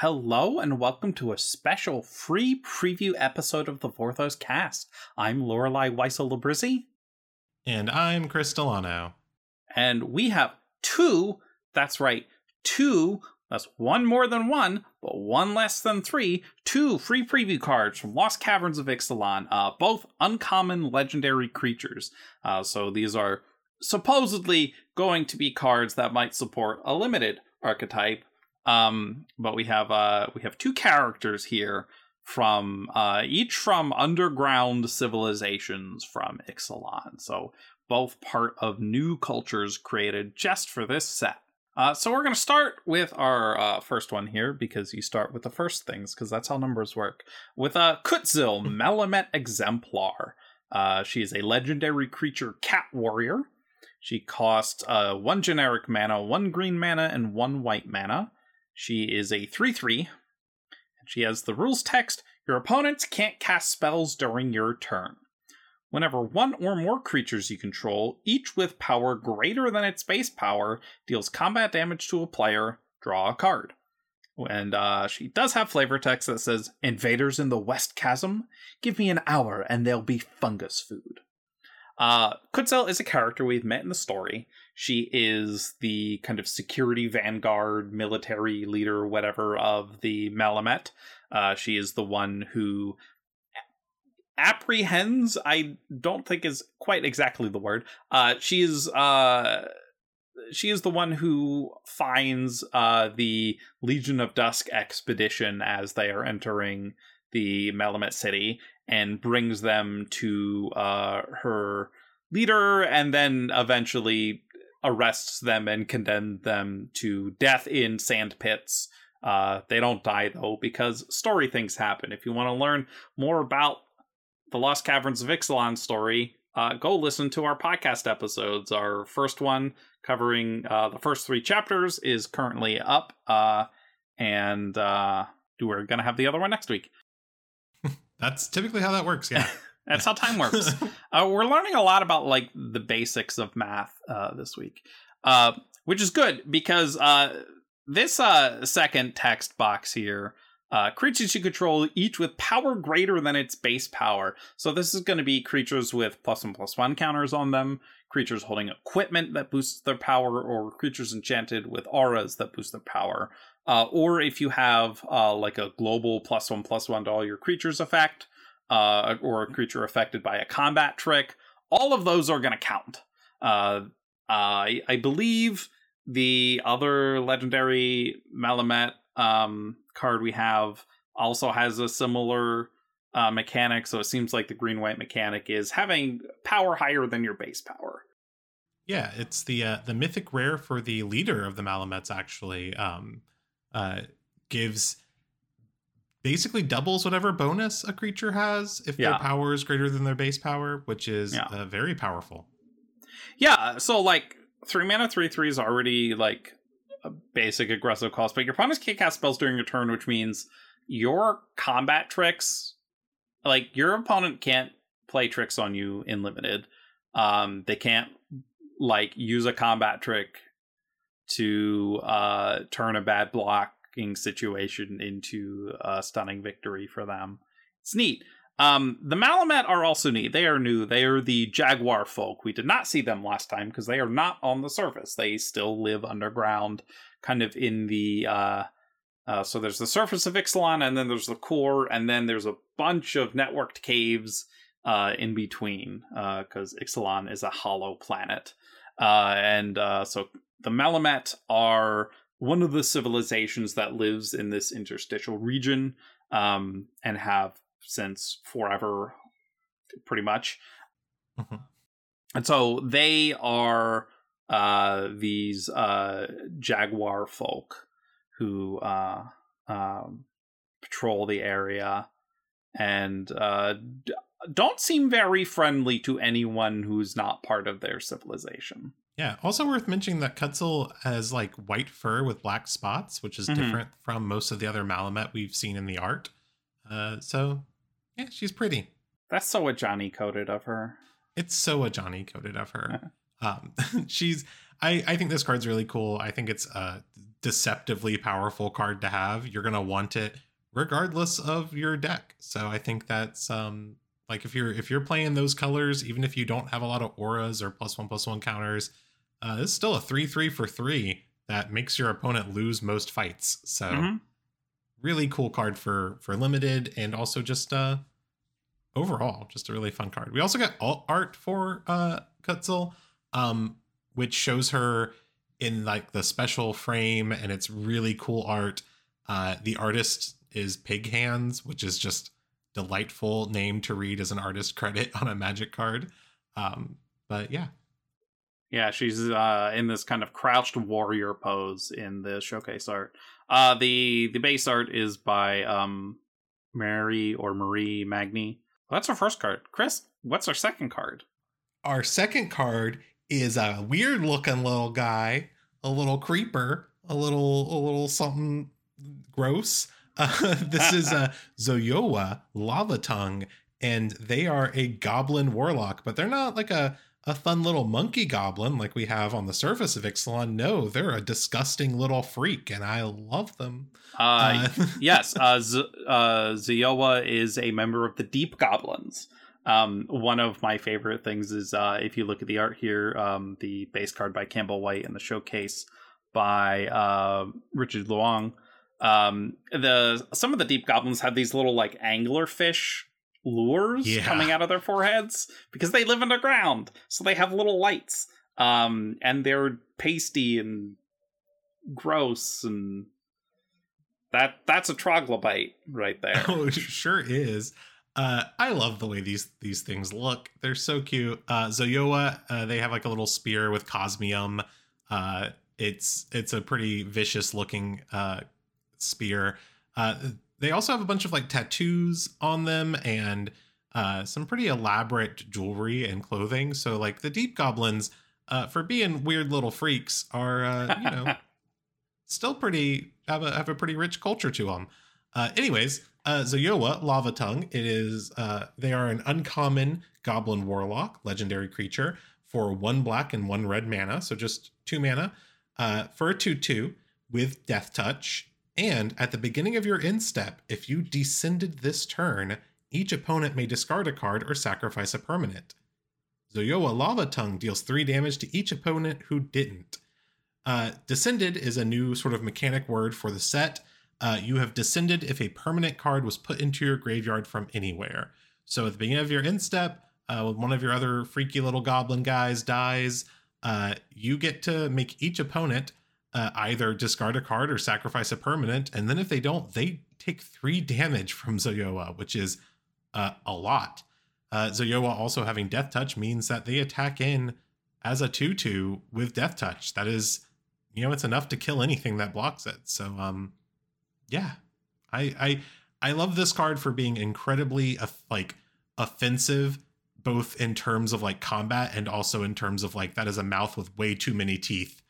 Hello and welcome to a special free preview episode of the Vorthos cast. I'm Lorelei Weissel Labrizzi. And I'm Chris Delano. And we have two, that's right, two, that's one more than one, but one less than three, two free preview cards from Lost Caverns of Ixalan, uh, both uncommon legendary creatures. Uh, so these are supposedly going to be cards that might support a limited archetype um, but we have uh, we have two characters here from uh, each from underground civilizations from Ixalan. So both part of new cultures created just for this set. Uh, so we're going to start with our uh, first one here because you start with the first things because that's how numbers work. With a uh, Kutzil Malamet Exemplar. Uh, she is a legendary creature cat warrior. She costs uh, one generic mana, one green mana, and one white mana. She is a 3 3. And she has the rules text Your opponents can't cast spells during your turn. Whenever one or more creatures you control, each with power greater than its base power, deals combat damage to a player, draw a card. And uh, she does have flavor text that says, Invaders in the West Chasm, give me an hour and they'll be fungus food. Uh, Kutzil is a character we've met in the story. She is the kind of security vanguard, military leader, whatever, of the Malamet. Uh, she is the one who apprehends, I don't think is quite exactly the word. Uh, she is. Uh, she is the one who finds uh, the Legion of Dusk expedition as they are entering the Malamet city and brings them to uh, her leader and then eventually arrests them and condemns them to death in sand pits. Uh, they don't die though because story things happen. If you want to learn more about the Lost Caverns of Ixalan story, uh, go listen to our podcast episodes. Our first one covering uh, the first three chapters is currently up, uh, and uh, we're gonna have the other one next week. That's typically how that works. Yeah. That's how time works. uh, we're learning a lot about like the basics of math uh, this week, uh, which is good because uh, this uh, second text box here. Uh, creatures you control each with power greater than its base power. So this is going to be creatures with plus one plus one counters on them, creatures holding equipment that boosts their power, or creatures enchanted with auras that boost their power. Uh, or if you have uh, like a global plus one plus one to all your creatures effect, uh, or a creature affected by a combat trick. All of those are going to count. Uh, I, I believe the other legendary Malamet um, card we have also has a similar uh, mechanic. So it seems like the green white mechanic is having power higher than your base power. Yeah, it's the uh, the mythic rare for the leader of the Malamets actually um, uh, gives basically doubles whatever bonus a creature has if yeah. their power is greater than their base power, which is yeah. uh, very powerful. Yeah, so like three mana three three is already like a basic aggressive cost, but your opponents can't cast spells during your turn, which means your combat tricks, like your opponent can't play tricks on you in limited. Um, they can't like use a combat trick to uh turn a bad blocking situation into a stunning victory for them. It's neat. Um, the Malamet are also neat. They are new. They are the Jaguar folk. We did not see them last time because they are not on the surface. They still live underground, kind of in the. Uh, uh, so there's the surface of Ixalan, and then there's the core, and then there's a bunch of networked caves uh, in between because uh, Ixalan is a hollow planet. Uh, and uh, so the Malamet are one of the civilizations that lives in this interstitial region um, and have since forever, pretty much. Mm-hmm. And so they are uh, these uh, jaguar folk who uh, um, patrol the area and uh, d- don't seem very friendly to anyone who's not part of their civilization. Yeah. Also worth mentioning that Kutzil has like white fur with black spots, which is mm-hmm. different from most of the other Malamet we've seen in the art. Uh, so yeah, she's pretty. That's so a Johnny coded of her. It's so a Johnny coded of her. um, she's. I I think this card's really cool. I think it's a deceptively powerful card to have. You're gonna want it regardless of your deck. So I think that's um like if you're if you're playing those colors, even if you don't have a lot of auras or plus one plus one counters, uh, is still a three three for three that makes your opponent lose most fights. So Mhm. really cool card for for limited and also just uh overall just a really fun card. We also got alt art for uh Kutzil, um, which shows her in like the special frame and it's really cool art. Uh the artist is Pig Hands, which is just delightful name to read as an artist credit on a magic card. Um, but yeah, Yeah, she's uh, in this kind of crouched warrior pose in the showcase art. Uh, the the base art is by um, Mary or Marie Magni. Well, that's our first card. Chris, what's our second card? our second card is a weird looking little guy, a little creeper, a little a little something gross. Uh, this is a Zoyowa Lava Tongue, and they are a goblin warlock, but they're not like a a fun little monkey goblin like we have on the surface of Ixalan. No, they're a disgusting little freak, and I love them. Uh, Uh, yes, uh, Z- uh, Zoyowa is a member of the Deep Goblins. Um, one of my favorite things is uh, if you look at the art here, um, the base card by Campbell White and the showcase by uh, Richard Luong. Um, the some of the Deep Goblins have these little like anglerfish lures Yeah. coming out of their foreheads because they live underground, so they have little lights. Um, and they're pasty and gross and that that's a troglobite right there. Oh, it sure is. Uh, I love the way these these things look. They're so cute. Uh, Zoyowa, uh, they have like a little spear with cosmium. Uh, it's it's a pretty vicious looking uh, spear. Uh, they also have a bunch of like tattoos on them and uh, some pretty elaborate jewelry and clothing. So like the deep goblins, uh, for being weird little freaks, are uh, you know still pretty have a have a pretty rich culture to them. Uh, anyways, uh, Zoyowa Lava Tongue. It is uh, they are an uncommon goblin warlock, legendary creature for one black and one red mana, so just two mana uh, for a two two with Death Touch. And at the beginning of your end step, if you descended this turn, each opponent may discard a card or sacrifice a permanent. Zoyowa Lava Tongue deals three damage to each opponent who didn't. Uh, descended is a new sort of mechanic word for the set. Uh, you have descended if a permanent card was put into your graveyard from anywhere. So at the beginning of your end step, uh, one of your other freaky little goblin guys dies, uh, you get to make each opponent uh, either discard a card or sacrifice a permanent. And then if they don't, they take three damage from Zoyowa, which is uh, a lot. Uh, Zoyowa also having Death Touch means that they attack in as a 2 2 with Death Touch. That is, you know, it's enough to kill anything that blocks it. So, um, yeah, I, I, I love this card for being incredibly like offensive, both in terms of like combat and also in terms of like that is a mouth with way too many teeth,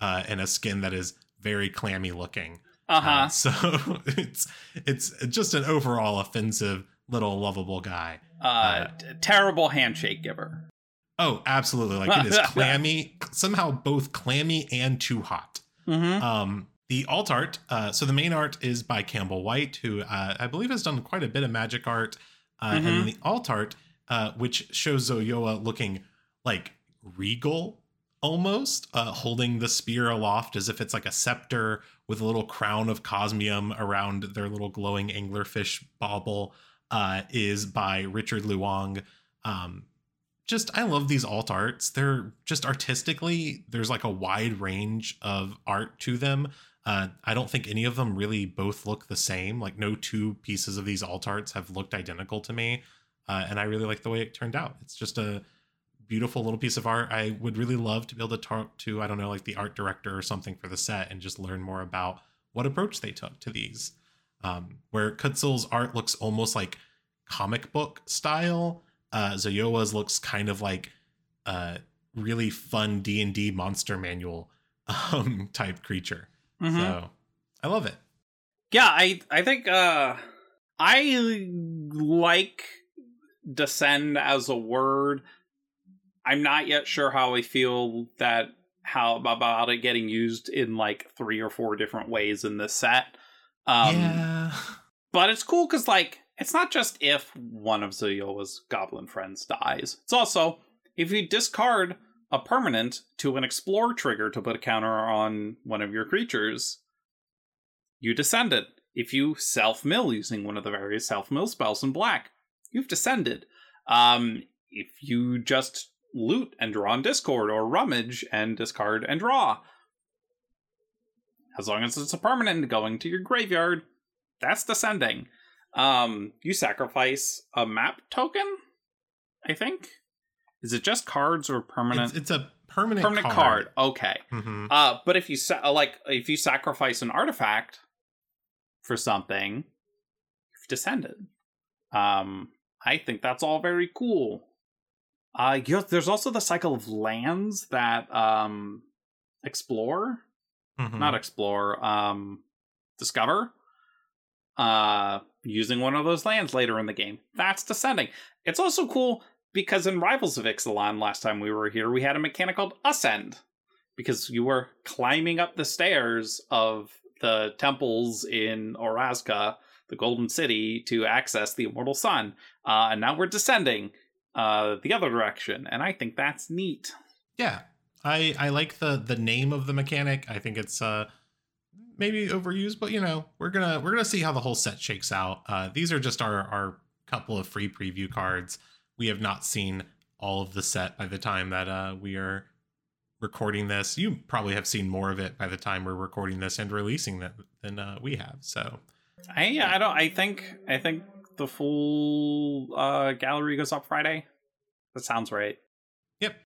uh, and a skin that is very clammy looking. Uh huh. Uh, so it's it's just an overall offensive little lovable guy. Uh, t- terrible handshake giver. Oh, absolutely! Like it is clammy, somehow both clammy and too hot. Mm-hmm. Um, the alt art, uh, so the main art is by Campbell White, who uh, I believe has done quite a bit of magic art. Uh, And then the alt art, uh, which shows Zoyowa looking like regal almost, uh, holding the spear aloft as if it's like a scepter with a little crown of cosmium around their little glowing anglerfish bauble, uh, is by Richard Luong. Um, just I love these alt arts. They're just artistically, there's like a wide range of art to them. Uh, I don't think any of them really both look the same. Like no two pieces of these alt arts have looked identical to me, uh, and I really like the way it turned out. It's just a beautiful little piece of art. I would really love to be able to talk to I don't know like the art director or something for the set and just learn more about what approach they took to these. Um, where Kutzil's art looks almost like comic book style, uh, Zoyowa's looks kind of like a really fun D and D monster manual um, type creature. Mhm. So I love it. Yeah, I I think uh I like descend as a word. I'm not yet sure how I feel that how about it getting used in like three or four different ways in this set. Um, yeah. But it's cool because like it's not just if one of Zoyowa's goblin friends dies. It's also if you discard a permanent to an explore trigger to put a counter on one of your creatures, you descend it. If you self mill using one of the various self mill spells in black, you've descended. Um, if you just loot and draw on Discord or rummage and discard and draw, as long as it's a permanent going to your graveyard, that's descending. Um, you sacrifice a map token, I think. Is it just cards or permanent? It's, it's a permanent permanent card. card. Okay. Mhm. Uh, but if you sa- like, if you sacrifice an artifact for something, you've descended. Um, I think that's all very cool. Uh, there's also the cycle of lands that um explore, Mhm. not explore, um, discover. Uh, using one of those lands later in the game. That's descending. It's also cool because in Rivals of Ixalan last time we were here, we had a mechanic called Ascend because you were climbing up the stairs of the temples in Orazca, the Golden City, to access the Immortal Sun. Uh, and now we're descending uh, the other direction, and I think that's neat. Yeah, I I like the the name of the mechanic. I think it's uh maybe overused, but you know we're gonna we're gonna see how the whole set shakes out. Uh, these are just our our couple of free preview cards. We have not seen all of the set by the time that uh, we are recording this. You probably have seen more of it by the time we're recording this and releasing that than uh, we have. So I I don't I think I think the full uh, gallery goes up Friday. That sounds right. Yep.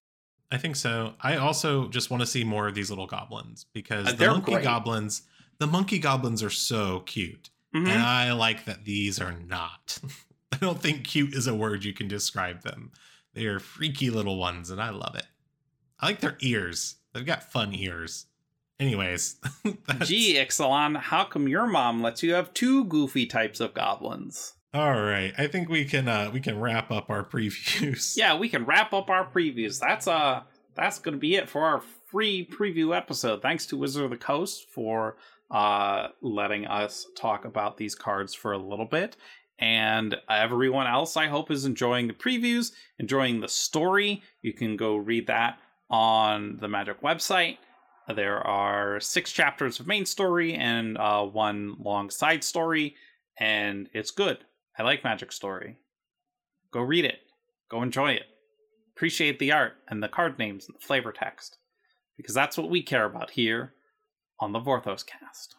I think so. I also just want to see more of these little goblins because Uh, the monkey great. goblins, the monkey goblins are so cute. Mhm. And I like that these are not. I don't think cute is a word you can describe them. They are freaky little ones and I love it. I like their ears. They've got fun ears. Anyways, Gee, Ixalan, how come your mom lets you have two goofy types of goblins? All right. I think we can uh we can wrap up our previews. Yeah, we can wrap up our previews. That's uh that's gonna be it for our free preview episode. Thanks to Wizard of the Coast for uh letting us talk about these cards for a little bit. And everyone else, I hope, is enjoying the previews, enjoying the story. You can go read that on the Magic website. There are six chapters of main story and uh, one long side story, and it's good. I like Magic Story. Go read it. Go enjoy it. Appreciate the art and the card names and the flavor text, because that's what we care about here on the Vorthos cast.